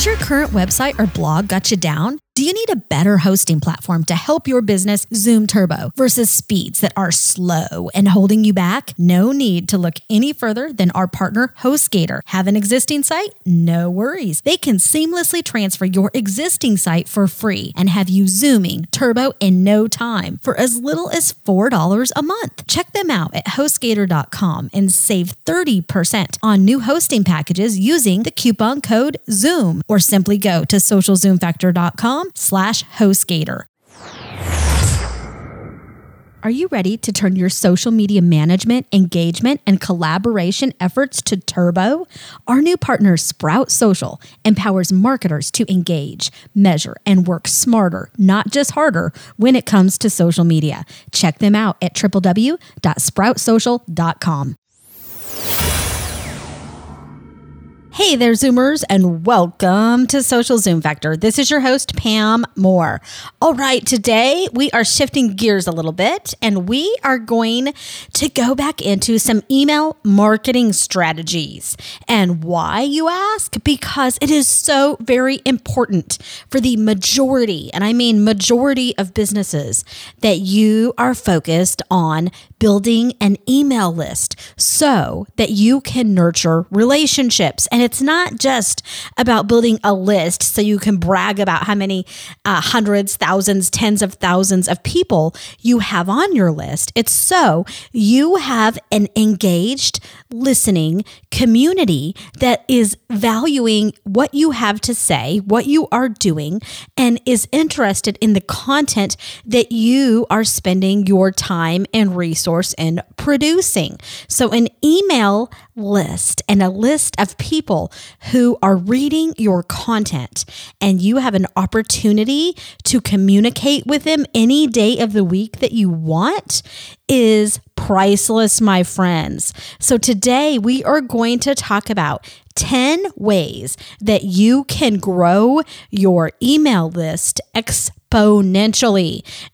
Does your current website or blog got you down? Do you need a better hosting platform to help your business zoom turbo versus speeds that are slow and holding you back? No need to look any further than our partner HostGator. Have an existing site? No worries. They can seamlessly transfer your existing site for free and have you zooming turbo in no time for as little as $4 a month. Check them out at hostgator.com and save 30% on new hosting packages using the coupon code ZOOM or simply go to socialzoomfactor.com slash HostGator. Are you ready to turn your social media management, engagement, and collaboration efforts to turbo? Our new partner, Sprout Social, empowers marketers to engage, measure, and work smarter, not just harder, when it comes to social media. Check them out at www.sproutsocial.com. Hey there, Zoomers, and welcome to Social Zoom Factor. This is your host, Pam Moore. All right, today we are shifting gears a little bit and we are going to go back into some email marketing strategies. And why, you ask? Because it is so very important for the majority, and I mean majority of businesses, that you are focused on building an email list so that you can nurture relationships. And it's not just about building a list so you can brag about how many uh, hundreds, thousands, tens of thousands of people you have on your list. It's so you have an engaged, listening community that is valuing what you have to say, what you are doing, and is interested in the content that you are spending your time and resource in producing. So, an email list and a list of people who are reading your content, and you have an opportunity to communicate with them any day of the week that you want is priceless, my friends. So, today we are going to talk about 10 ways that you can grow your email list exponentially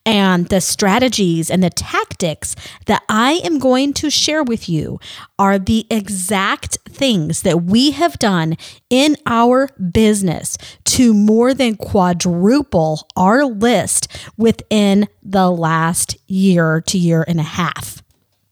and the strategies and the tactics that I am going to share with you are the exact things that we have done in our business to more than quadruple our list within the last year to year and a half.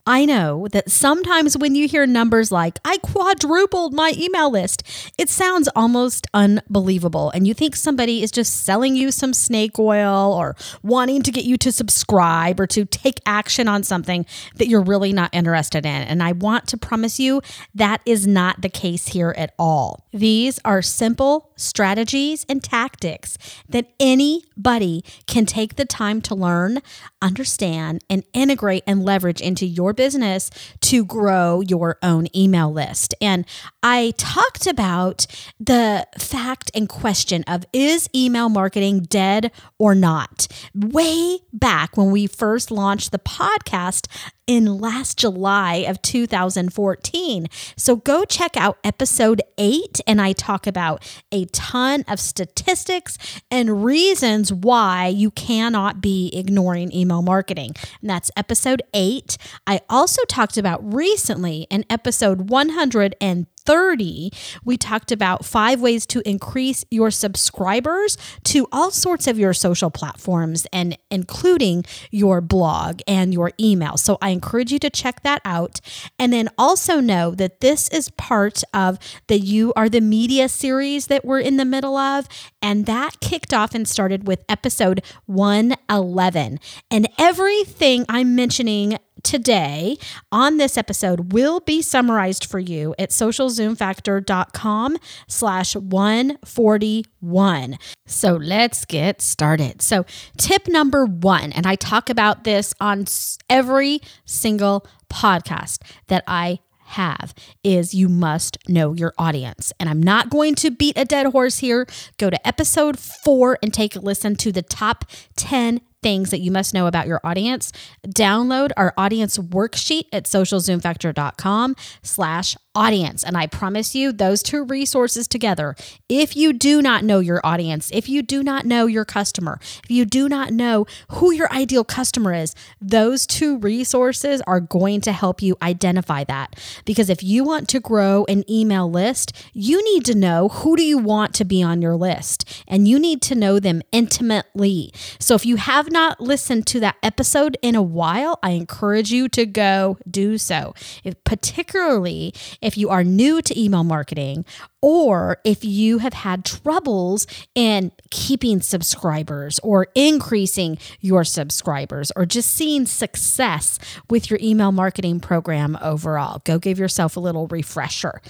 I know that sometimes when you hear numbers like, I quadrupled my email list, it sounds almost unbelievable. And you think somebody is just selling you some snake oil or wanting to get you to subscribe or to take action on something that you're really not interested in. And I want to promise you that is not the case here at all. These are simple strategies and tactics that anybody can take the time to learn, understand, and integrate and leverage into your business to grow your own email list. And I talked about the fact and question of is email marketing dead or not? Way back when we first launched the podcast in last July of 2014. So go check out episode eight, and I talk about a ton of statistics and reasons why you cannot be ignoring email marketing. And that's episode eight. I also talked about recently in episode 130 30, we talked about five ways to increase your subscribers to all sorts of your social platforms and including your blog and your email. So I encourage you to check that out. And then also know that this is part of the You Are the Media series that we're in the middle of. And that kicked off and started with episode 111. And everything I'm mentioning today on this episode will be summarized for you at socialzoomfactor.com slash 141. So let's get started. So tip number one, and I talk about this on every single podcast that I have is you must know your audience. And I'm not going to beat a dead horse here. Go to episode four and take a listen to the top 10 things that you must know about your audience, download our audience worksheet at socialzoomfactor.com slash audience. And I promise you, those two resources together, if you do not know your audience, if you do not know your customer, if you do not know who your ideal customer is, those two resources are going to help you identify that. Because if you want to grow an email list, you need to know who do you want to be on your list and you need to know them intimately. So if you have not listened to that episode in a while, I encourage you to go do so. If, particularly if you are new to email marketing or if you have had troubles in keeping subscribers or increasing your subscribers or just seeing success with your email marketing program overall. Go give yourself a little refresher.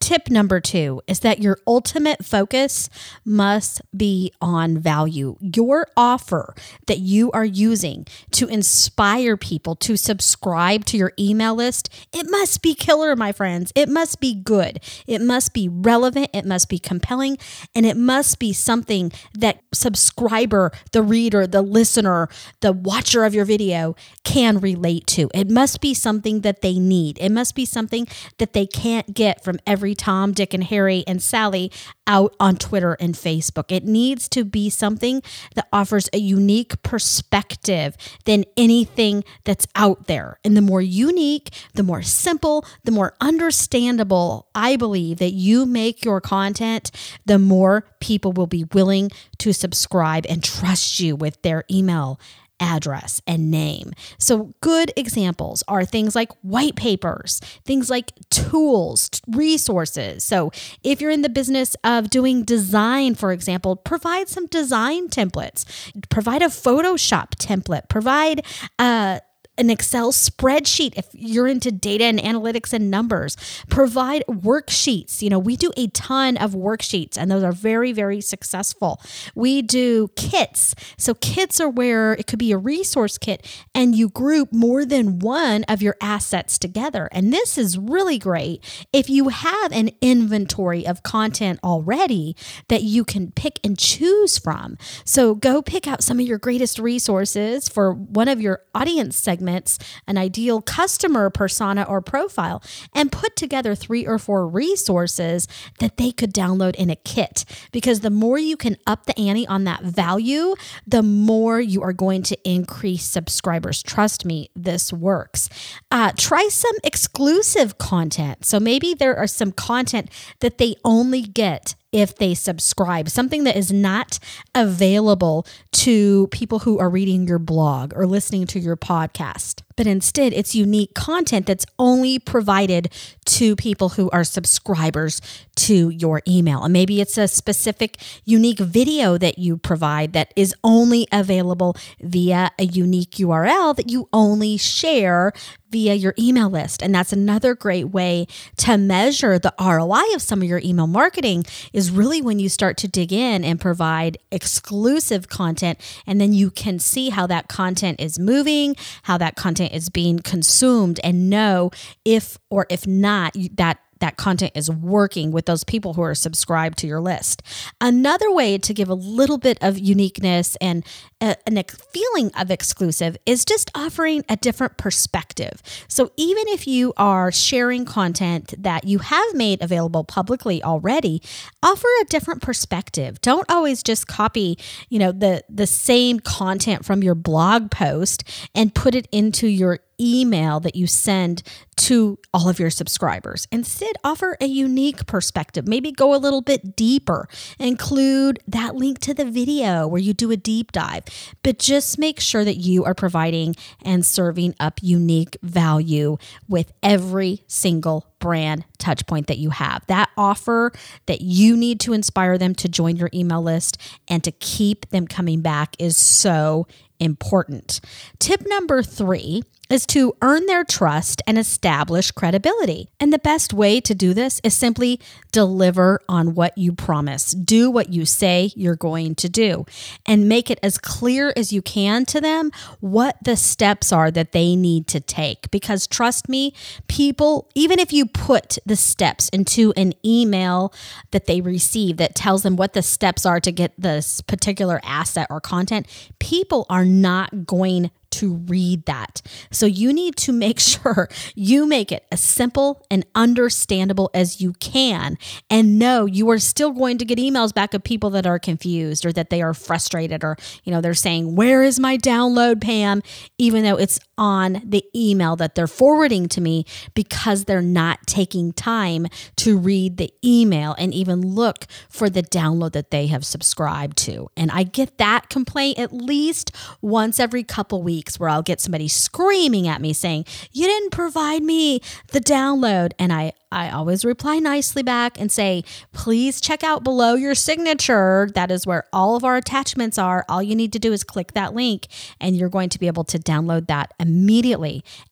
Tip number two is that your ultimate focus must be on value. Your offer that you are using to inspire people to subscribe to your email list, it must be killer, my friends. It must be good. It must be relevant. It must be compelling. And it must be something that subscriber, the reader, the listener, the watcher of your video can relate to. It must be something that they need. It must be something that they can't get from every Tom, Dick, and Harry and Sally out on Twitter and Facebook. It needs to be something that offers a unique perspective than anything that's out there. And the more unique, the more simple, the more understandable I believe that you make your content, the more people will be willing to subscribe and trust you with their email address and name. So, good examples are things like white papers, things like tools, resources. So, if you're in the business of doing design, for example, provide some design templates, provide a Photoshop template, provide a uh, an Excel spreadsheet if you're into data and analytics and numbers. Provide worksheets. You know, we do a ton of worksheets and those are very, very successful. We do kits. So, kits are where it could be a resource kit and you group more than one of your assets together. And this is really great if you have an inventory of content already that you can pick and choose from. So, go pick out some of your greatest resources for one of your audience segments segments, an ideal customer persona or profile, and put together three or four resources that they could download in a kit. Because the more you can up the ante on that value, the more you are going to increase subscribers. Trust me, this works. Uh, try some exclusive content. So maybe there are some content that they only get if they subscribe, something that is not available to people who are reading your blog or listening to your podcast. But instead, it's unique content that's only provided to people who are subscribers to your email. And maybe it's a specific unique video that you provide that is only available via a unique URL that you only share via your email list. And that's another great way to measure the ROI of some of your email marketing is really when you start to dig in and provide exclusive content and then you can see how that content is moving, how that content is being consumed and know if or if not that that content is working with those people who are subscribed to your list. Another way to give a little bit of uniqueness and uh, a, a feeling of exclusive is just offering a different perspective. So even if you are sharing content that you have made available publicly already, offer a different perspective. Don't always just copy, you know, the the same content from your blog post and put it into your email that you send to all of your subscribers. Instead, offer a unique perspective. Maybe go a little bit deeper. Include that link to the video where you do a deep dive, but just make sure that you are providing and serving up unique value with every single brand touch point that you have. That offer that you need to inspire them to join your email list and to keep them coming back is so important. Tip number three is to earn their trust and establish credibility. And the best way to do this is simply deliver on what you promise. Do what you say you're going to do and make it as clear as you can to them what the steps are that they need to take. Because trust me, people, even if you put the steps into an email that they receive that tells them what the steps are to get this particular asset or content, people are not going to read that. So you need to make sure you make it as simple and understandable as you can. And know you are still going to get emails back of people that are confused or that they are frustrated or, you know, they're saying, Where is my download, Pam? Even though it's on the email that they're forwarding to me because they're not taking time to read the email and even look for the download that they have subscribed to. And I get that complaint at least once every couple weeks where I'll get somebody screaming at me saying, You didn't provide me the download. And I I always reply nicely back and say, please check out below your signature. That is where all of our attachments are. All you need to do is click that link and you're going to be able to download that immediately.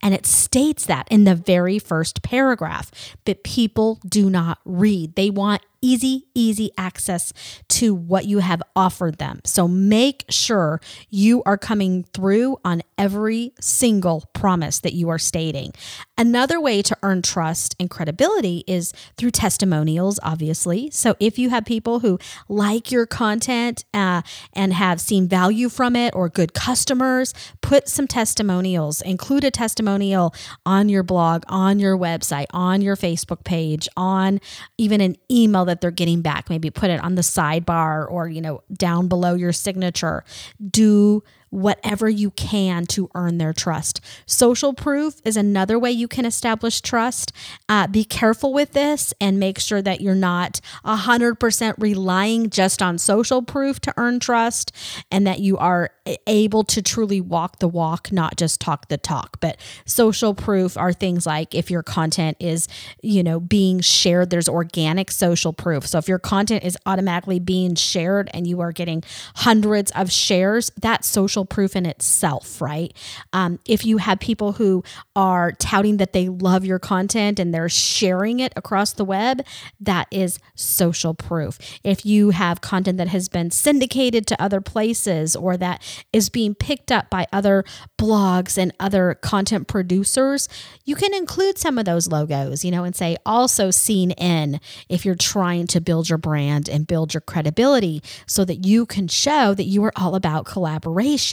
And it states that in the very first paragraph. But people do not read, they want easy, easy access to what you have offered them. So make sure you are coming through on every single promise that you are stating. Another way to earn trust and credibility is through testimonials, obviously. So if you have people who like your content uh, and have seen value from it or good customers, put some testimonials, include a testimonial on your blog, on your website, on your Facebook page, on even an email that they're getting back. Maybe put it on the sidebar or, you know, down below your signature. Do whatever you can to earn their trust. Social proof is another way you can establish trust. Uh, be careful with this and make sure that you're not 100% relying just on social proof to earn trust and that you are able to truly walk the walk, not just talk the talk. But social proof are things like if your content is, you know, being shared, there's organic social proof. So if your content is automatically being shared and you are getting hundreds of shares, that's social proof in itself, right? Um, if you have people who are touting that they love your content and they're sharing it across the web, that is social proof. If you have content that has been syndicated to other places or that is being picked up by other blogs and other content producers, you can include some of those logos, you know, and say also seen in if you're trying to build your brand and build your credibility so that you can show that you are all about collaboration.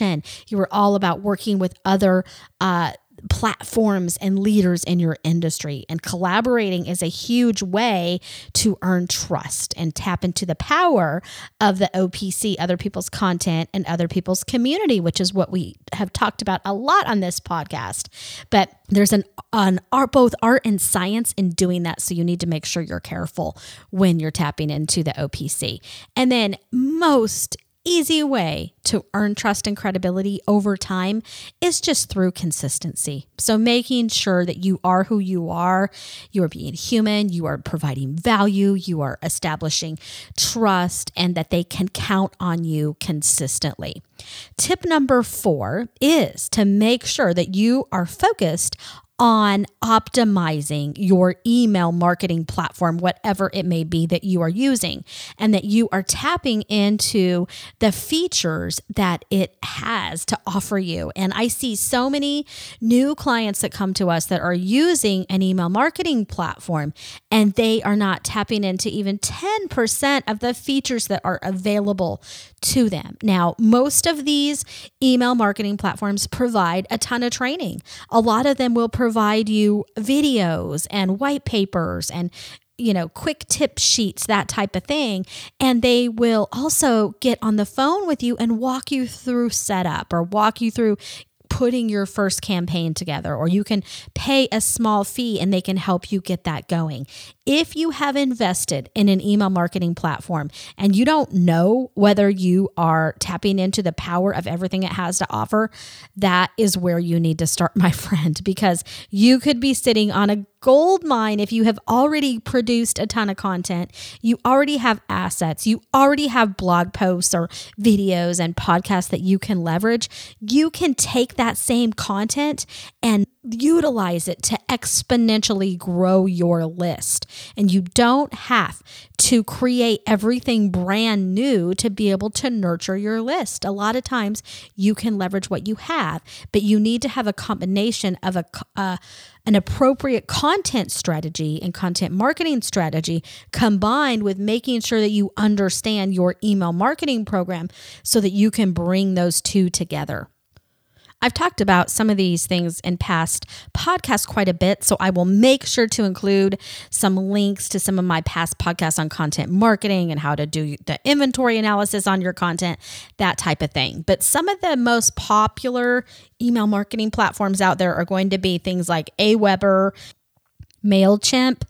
You are all about working with other uh, platforms and leaders in your industry. And collaborating is a huge way to earn trust and tap into the power of the OPC, other people's content and other people's community, which is what we have talked about a lot on this podcast. But there's an, an art, both art and science in doing that. So you need to make sure you're careful when you're tapping into the OPC. And then most easy way to earn trust and credibility over time is just through consistency. So, making sure that you are who you are, you are being human, you are providing value, you are establishing trust, and that they can count on you consistently. Tip number four is to make sure that you are focused on optimizing your email marketing platform, whatever it may be that you are using, and that you are tapping into the features that it has to offer you. And I see so many new clients that come to us that are using an email marketing platform and they are not tapping into even 10% of the features that are available to them. Now, most of these email marketing platforms provide a ton of training. A lot of them will provide you videos and white papers and you know, quick tip sheets, that type of thing. And they will also get on the phone with you and walk you through setup or walk you through putting your first campaign together, or you can pay a small fee and they can help you get that going. If you have invested in an email marketing platform and you don't know whether you are tapping into the power of everything it has to offer, that is where you need to start, my friend, because you could be sitting on a gold mine if you have already produced a ton of content. You already have assets. You already have blog posts or videos and podcasts that you can leverage. You can take that same content and utilize it to exponentially grow your list. And you don't have to create everything brand new to be able to nurture your list. A lot of times you can leverage what you have, but you need to have a combination of a uh, an appropriate content strategy and content marketing strategy combined with making sure that you understand your email marketing program so that you can bring those two together. I've talked about some of these things in past podcasts quite a bit, so I will make sure to include some links to some of my past podcasts on content marketing and how to do the inventory analysis on your content, that type of thing. But some of the most popular email marketing platforms out there are going to be things like Aweber, MailChimp,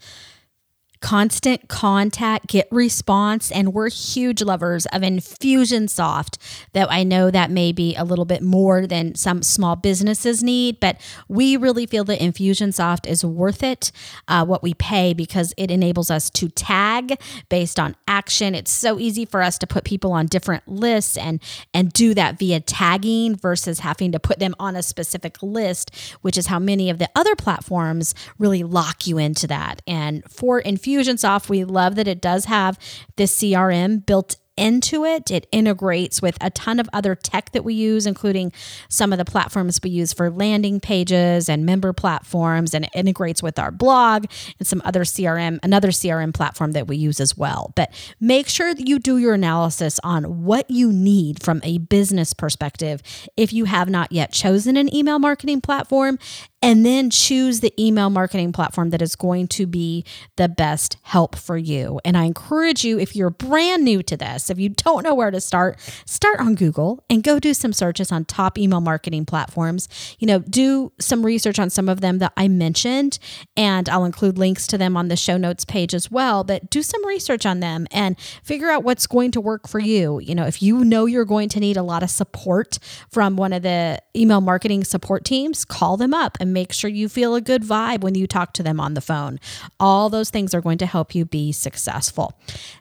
Constant Contact, get response, and we're huge lovers of Infusionsoft. Though I know that may be a little bit more than some small businesses need, but we really feel that Infusionsoft is worth it, uh, what we pay, because it enables us to tag based on action. It's so easy for us to put people on different lists and and do that via tagging versus having to put them on a specific list, which is how many of the other platforms really lock you into that. And for Infusionsoft Infusionsoft, we love that it does have this CRM built into it. It integrates with a ton of other tech that we use, including some of the platforms we use for landing pages and member platforms, and it integrates with our blog and some other CRM, another CRM platform that we use as well. But make sure that you do your analysis on what you need from a business perspective if you have not yet chosen an email marketing platform and then choose the email marketing platform that is going to be the best help for you. And I encourage you, if you're brand new to this, if you don't know where to start, start on Google and go do some searches on top email marketing platforms. You know, do some research on some of them that I mentioned, and I'll include links to them on the show notes page as well. But do some research on them and figure out what's going to work for you. You know, if you know you're going to need a lot of support from one of the email marketing support teams, call them up and make sure you feel a good vibe when you talk to them on the phone. All those things are going to help you be successful.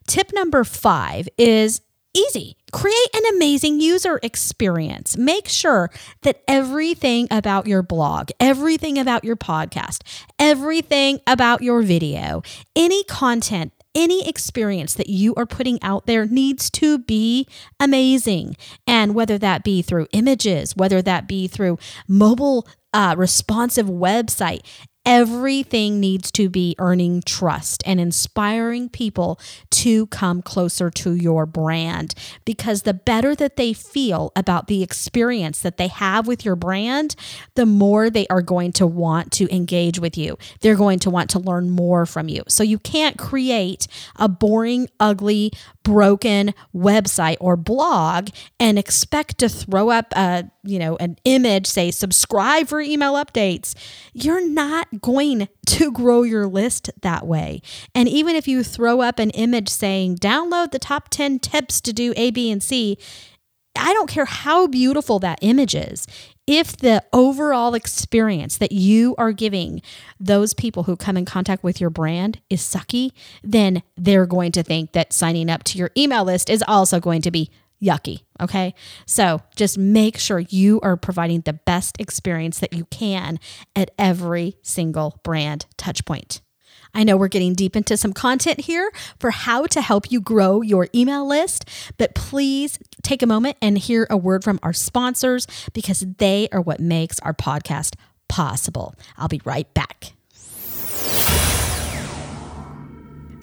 Tip number five is easy. Create an amazing user experience. Make sure that everything about your blog, everything about your podcast, everything about your video, any content any experience that you are putting out there needs to be amazing. And whether that be through images, whether that be through mobile uh, responsive website, Everything needs to be earning trust and inspiring people to come closer to your brand because the better that they feel about the experience that they have with your brand, the more they are going to want to engage with you. They're going to want to learn more from you. So you can't create a boring, ugly, broken website or blog and expect to throw up a you know an image say subscribe for email updates you're not going to grow your list that way. And even if you throw up an image saying download the top 10 tips to do a b and c I don't care how beautiful that image is if the overall experience that you are giving those people who come in contact with your brand is sucky, then they're going to think that signing up to your email list is also going to be yucky. Okay. So just make sure you are providing the best experience that you can at every single brand touchpoint. I know we're getting deep into some content here for how to help you grow your email list, but please take a moment and hear a word from our sponsors because they are what makes our podcast possible. I'll be right back.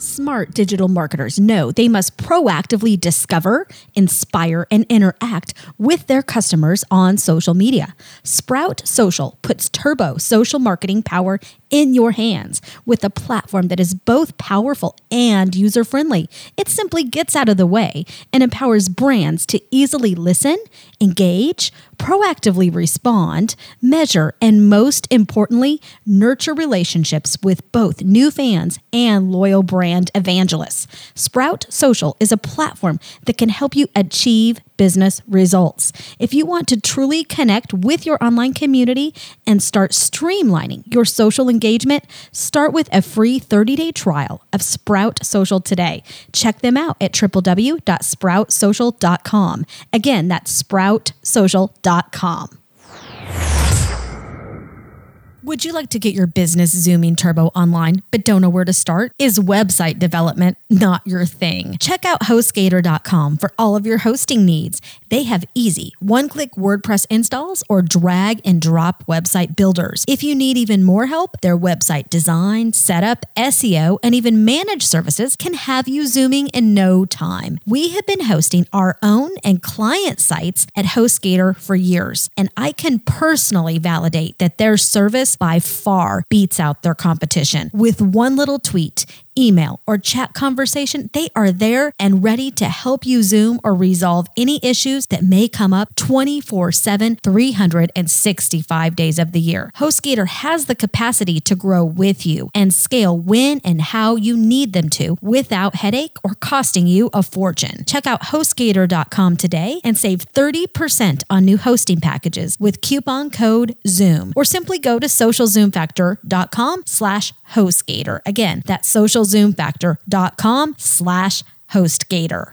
Smart digital marketers know they must proactively discover, inspire, and interact with their customers on social media. Sprout Social puts turbo social marketing power in your hands with a platform that is both powerful and user friendly. It simply gets out of the way and empowers brands to easily listen, engage, proactively respond, measure, and most importantly, nurture relationships with both new fans and loyal brand evangelists. Sprout Social is a platform that can help you achieve business results. If you want to truly connect with your online community and start streamlining your social engagement, start with a free 30 day trial of Sprout Social today. Check them out at www.sproutsocial.com. Again, that's sproutsocial.com. Would you like to get your business zooming turbo online but don't know where to start? Is website development not your thing? Check out HostGator.com for all of your hosting needs. They have easy one click WordPress installs or drag and drop website builders. If you need even more help, their website design, setup, SEO, and even managed services can have you zooming in no time. We have been hosting our own and client sites at HostGator for years, and I can personally validate that their service by far beats out their competition. With one little tweet, email, or chat conversation, they are there and ready to help you Zoom or resolve any issues that may come up 24 7, 365 days of the year. HostGator has the capacity to grow with you and scale when and how you need them to without headache or costing you a fortune. Check out HostGator.com today and save 30% on new hosting packages with coupon code ZOOM or simply go to socialzoomfactor.com slash HostGator. Again, that's socialzoomfactor.com slash HostGator.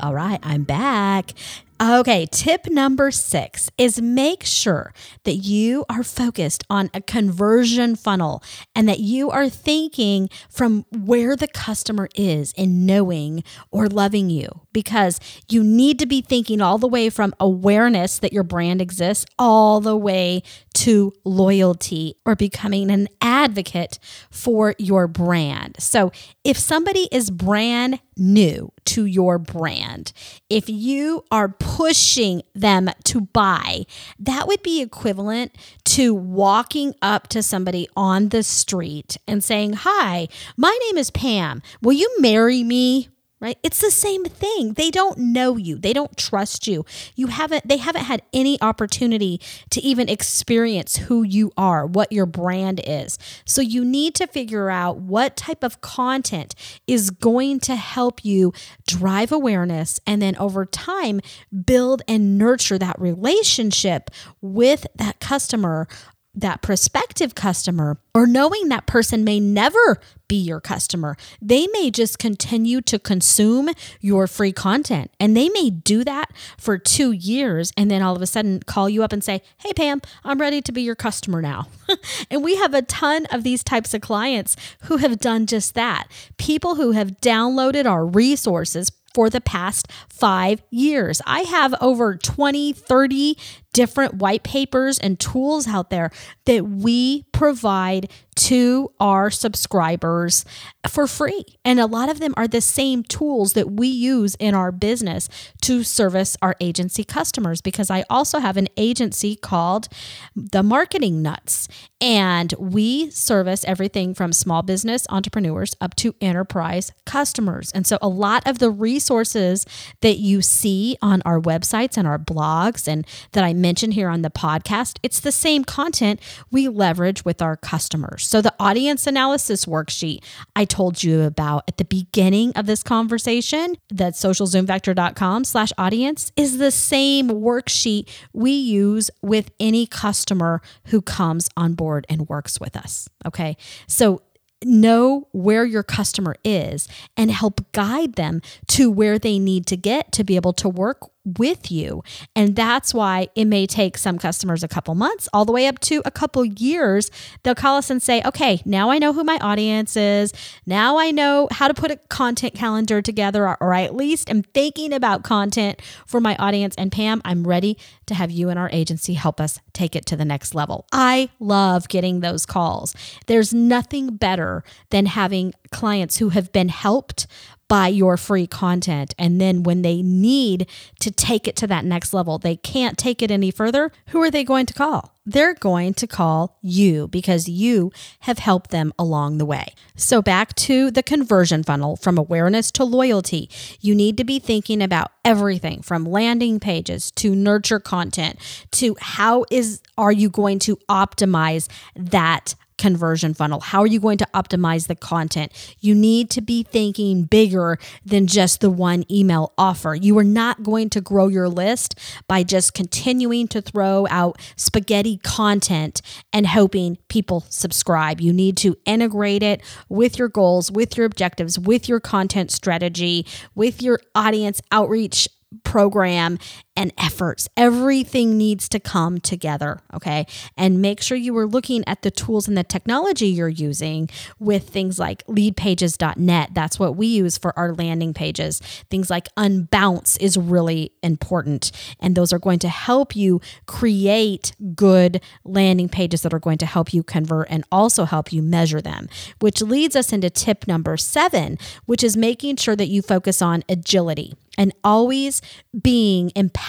All right, I'm back. Okay, tip number six is make sure that you are focused on a conversion funnel and that you are thinking from where the customer is in knowing or loving you because you need to be thinking all the way from awareness that your brand exists all the way to loyalty or becoming an advocate for your brand. So if somebody is brand new to your brand, if you are pushing them to buy, that would be equivalent to walking up to somebody on the street and saying, Hi, my name is Pam. Will you marry me? Right? It's the same thing. They don't know you. They don't trust you. You haven't they haven't had any opportunity to even experience who you are what your brand is. So you need to figure out what type of content is going to help you drive awareness and then over time build and nurture that relationship with that customer that prospective customer or knowing that person may never be your customer. They may just continue to consume your free content and they may do that for two years and then all of a sudden call you up and say, Hey, Pam, I'm ready to be your customer now. and we have a ton of these types of clients who have done just that. People who have downloaded our resources for the past five years. I have over 20, 30 different white papers and tools out there that we provide to our subscribers for free. And a lot of them are the same tools that we use in our business to service our agency customers because I also have an agency called The Marketing Nuts. And we service everything from small business entrepreneurs up to enterprise customers. And so a lot of the resources that you see on our websites and our blogs and that I mentioned here on the podcast, it's the same content we leverage with our customers. So the audience analysis worksheet I told you about at the beginning of this conversation, that socialzoomfactor.com slash audience is the same worksheet we use with any customer who comes on board and works with us. Okay. So know where your customer is and help guide them to where they need to get to be able to work with you. And that's why it may take some customers a couple months, all the way up to a couple years. They'll call us and say, okay, now I know who my audience is. Now I know how to put a content calendar together, or, I at least am thinking about content for my audience. And Pam, I'm ready to have you and our agency help us take it to the next level. I love getting those calls. There's nothing better than having clients who have been helped by your free content. And then when they need to take it to that next level, they can't take it any further. Who are they going to call? They're going to call you because you have helped them along the way. So, back to the conversion funnel from awareness to loyalty, you need to be thinking about everything from landing pages to nurture content to how is are you going to optimize that conversion funnel? How are you going to optimize the content? You need to be thinking bigger than just the one email offer. You are not going to grow your list by just continuing to throw out spaghetti content and hoping people subscribe. You need to integrate it with your goals, with your objectives, with your content strategy, with your audience outreach program and efforts. Everything needs to come together, okay? And make sure you are looking at the tools and the technology you're using with things like leadpages.net. That's what we use for our landing pages. Things like Unbounce is really important, and those are going to help you create good landing pages that are going to help you convert and also help you measure them, which leads us into tip number 7, which is making sure that you focus on agility and always being empowered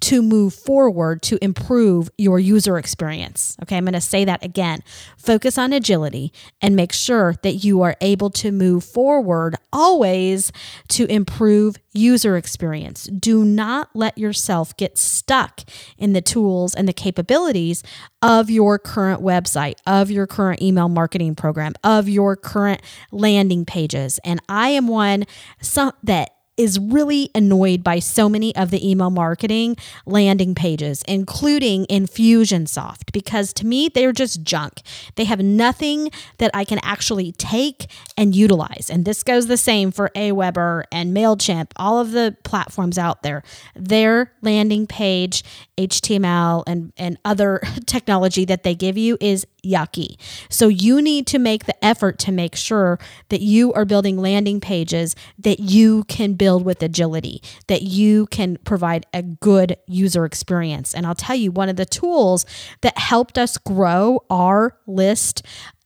to move forward to improve your user experience. Okay, I'm going to say that again. Focus on agility and make sure that you are able to move forward always to improve user experience. Do not let yourself get stuck in the tools and the capabilities of your current website, of your current email marketing program, of your current landing pages. And I am one some, that is really annoyed by so many of the email marketing landing pages, including Infusionsoft, because to me, they're just junk. They have nothing that I can actually take and utilize. And this goes the same for Aweber and MailChimp, all of the platforms out there. Their landing page, HTML, and, and other technology that they give you is yucky. So you need to make the effort to make sure that you are building landing pages that you can build with agility, that you can provide a good user experience. And I'll tell you, one of the tools that helped us grow our list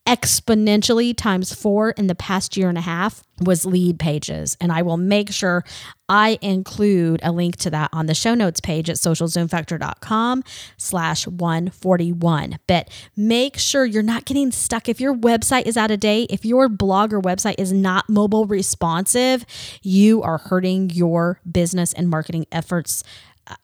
exponentially times four in the past year and a half was Leadpages. And I will make sure I include a link to that on the show notes page at socialzoomfactor.com slash 141. But make sure you're not getting stuck. If your website is out of date, if your blog or website is not mobile responsive, you are hurting your business and marketing efforts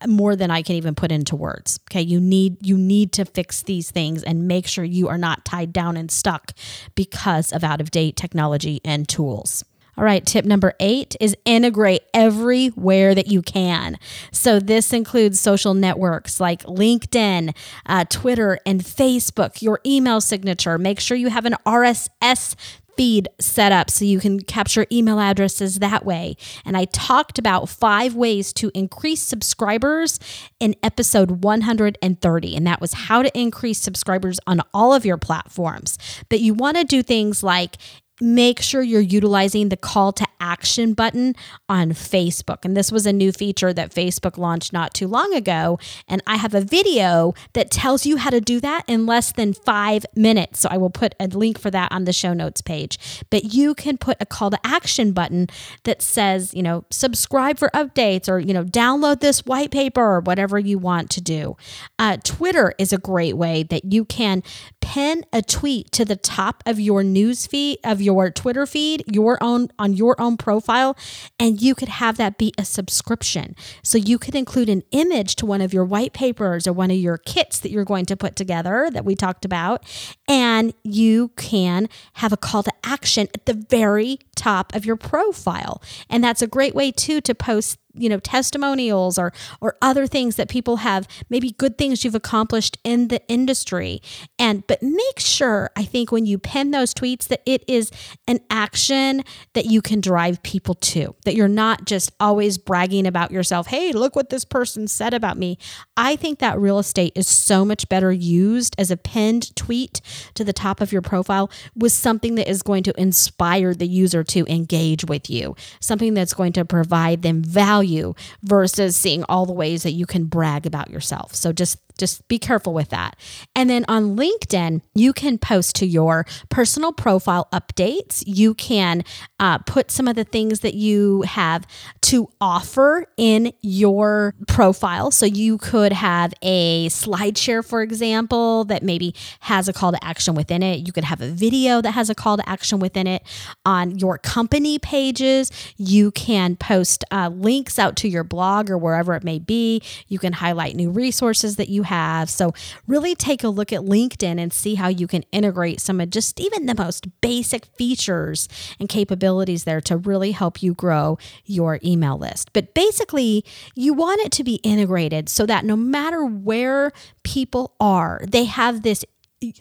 more than I can even put into words. Okay, you need you need to fix these things and make sure you are not tied down and stuck because of out of date technology and tools. All right, tip number eight is integrate everywhere that you can. So, this includes social networks like LinkedIn, uh, Twitter, and Facebook, your email signature. Make sure you have an RSS feed set up so you can capture email addresses that way. And I talked about five ways to increase subscribers in episode 130. And that was how to increase subscribers on all of your platforms. But you want to do things like make sure you're utilizing the call to action button on Facebook. And this was a new feature that Facebook launched not too long ago. And I have a video that tells you how to do that in less than five minutes. So I will put a link for that on the show notes page. But you can put a call to action button that says, you know, subscribe for updates or, you know, download this white paper or whatever you want to do. Uh, Twitter is a great way that you can pin a tweet to the top of your news feed of your Twitter feed, your own on your own profile, and you could have that be a subscription. So you could include an image to one of your white papers or one of your kits that you're going to put together that we talked about, and you can have a call to action at the very top of your profile. And that's a great way too to post you know testimonials or or other things that people have maybe good things you've accomplished in the industry. And but make sure i think when you pen those tweets that it is an action that you can drive people to that you're not just always bragging about yourself hey look what this person said about me. I think that real estate is so much better used as a pinned tweet to the top of your profile with something that is going to inspire the user to engage with you something that's going to provide them value value versus seeing all the ways that you can brag about yourself. So just just be careful with that. And then on LinkedIn, you can post to your personal profile updates. You can uh, put some of the things that you have to offer in your profile. So you could have a SlideShare, for example, that maybe has a call to action within it. You could have a video that has a call to action within it. On your company pages, you can post uh, links out to your blog or wherever it may be. You can highlight new resources that you have. So, really take a look at LinkedIn and see how you can integrate some of just even the most basic features and capabilities there to really help you grow your email list. But basically, you want it to be integrated so that no matter where people are, they have this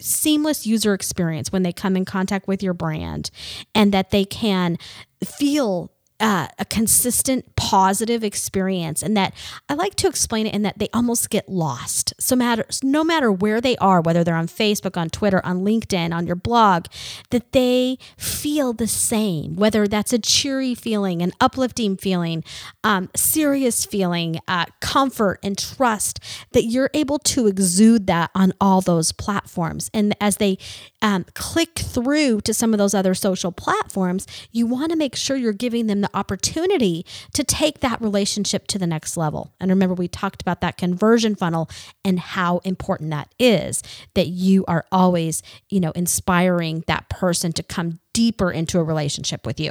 seamless user experience when they come in contact with your brand and that they can feel uh, a consistent positive experience and that I like to explain it in that they almost get lost. So matter no matter where they are, whether they're on Facebook, on Twitter, on LinkedIn, on your blog, that they feel the same. Whether that's a cheery feeling, an uplifting feeling, um, serious feeling, uh, comfort and trust, that you're able to exude that on all those platforms. And as they um, click through to some of those other social platforms, you want to make sure you're giving them the opportunity to take that relationship to the next level. And remember, we talked about that conversion funnel and how important that is that you are always, you know, inspiring that person to come deeper into a relationship with you.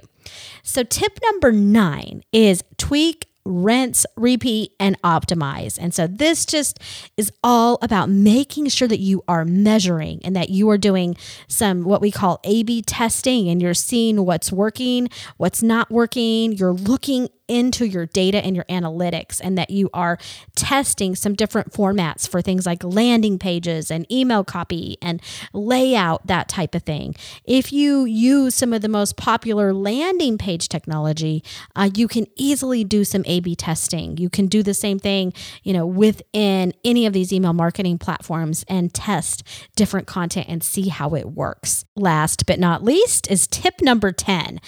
So, tip number nine is tweak rinse, repeat, and optimize. And so this just is all about making sure that you are measuring and that you are doing some what we call A B testing and you're seeing what's working, what's not working. You're looking into your data and your analytics and that you are testing some different formats for things like landing pages and email copy and layout, that type of thing. If you use some of the most popular landing page technology, uh, you can easily do some A B testing. You can do the same thing, you know, within any of these email marketing platforms and test different content and see how it works. Last but not least is tip number 10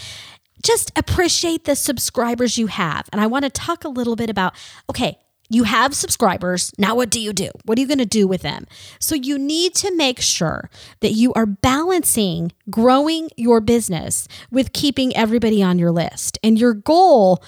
just appreciate the subscribers you have. And I want to talk a little bit about okay, you have subscribers. Now, what do you do? What are you going to do with them? So, you need to make sure that you are balancing growing your business with keeping everybody on your list. And your goal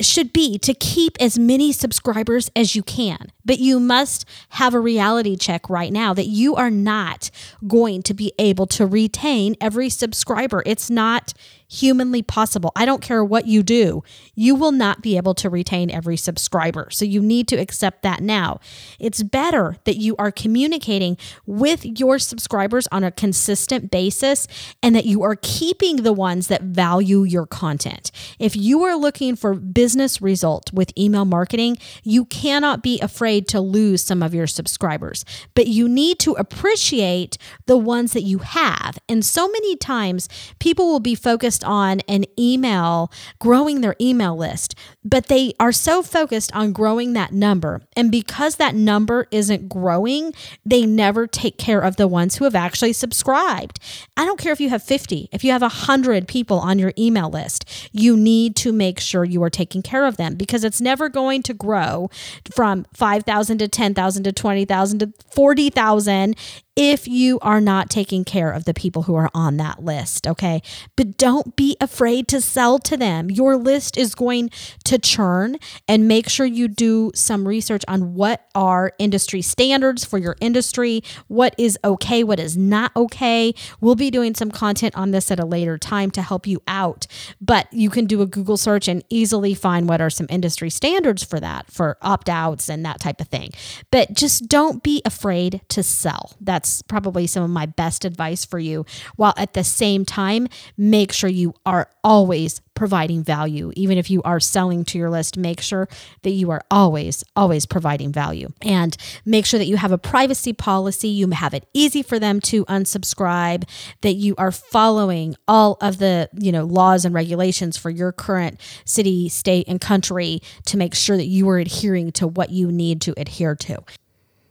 should be to keep as many subscribers as you can. But you must have a reality check right now that you are not going to be able to retain every subscriber. It's not humanly possible. I don't care what you do, you will not be able to retain every subscriber. So you need to accept that now. It's better that you are communicating with your subscribers on a consistent basis and that you are keeping the ones that value your content. If you are looking for business result with email marketing, you cannot be afraid to lose some of your subscribers, but you need to appreciate the ones that you have. And so many times people will be focused focused on an email, growing their email list, but they are so focused on growing that number. And because that number isn't growing, they never take care of the ones who have actually subscribed. I don't care if you have 50, if you have 100 people on your email list, you need to make sure you are taking care of them because it's never going to grow from 5,000 to 10,000 to 20,000 to 40,000 if you are not taking care of the people who are on that list, okay? But don't be afraid to sell to them. Your list is going to churn and make sure you do some research on what are industry standards for your industry, what is okay, what is not okay. We'll be doing some content on this at a later time to help you out, but you can do a Google search and easily find what are some industry standards for that, for opt outs and that type of thing. But just don't be afraid to sell. That's that's probably some of my best advice for you. While at the same time, make sure you are always providing value. Even if you are selling to your list, make sure that you are always, always providing value. And make sure that you have a privacy policy, you have it easy for them to unsubscribe, that you are following all of the, you know, laws and regulations for your current city, state, and country to make sure that you are adhering to what you need to adhere to.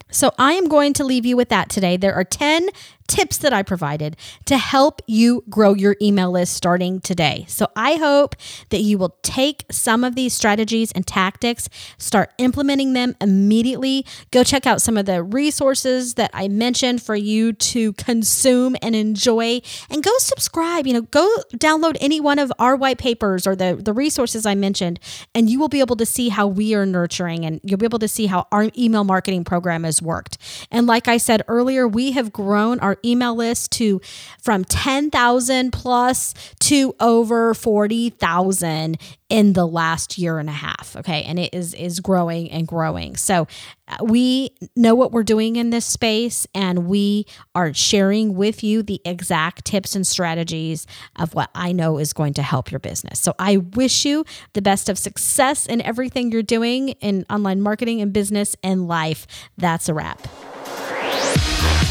So I am going to leave you with that today. There are 10 tips that I provided to help you grow your email list starting today. So I hope that you will take some of these strategies and tactics, start implementing them immediately. Go check out some of the resources that I mentioned for you to consume and enjoy and go subscribe. You know, go download any one of our white papers or the, the resources I mentioned, and you will be able to see how we are nurturing and you'll be able to see how our email marketing program has worked. And like I said earlier, we have grown our email list to from 10,000 plus to over 40,000 in the last year and a half okay and it is is growing and growing so uh, we know what we're doing in this space and we are sharing with you the exact tips and strategies of what I know is going to help your business. So I wish you the best of success in everything you're doing in online marketing and business and life. That's a wrap.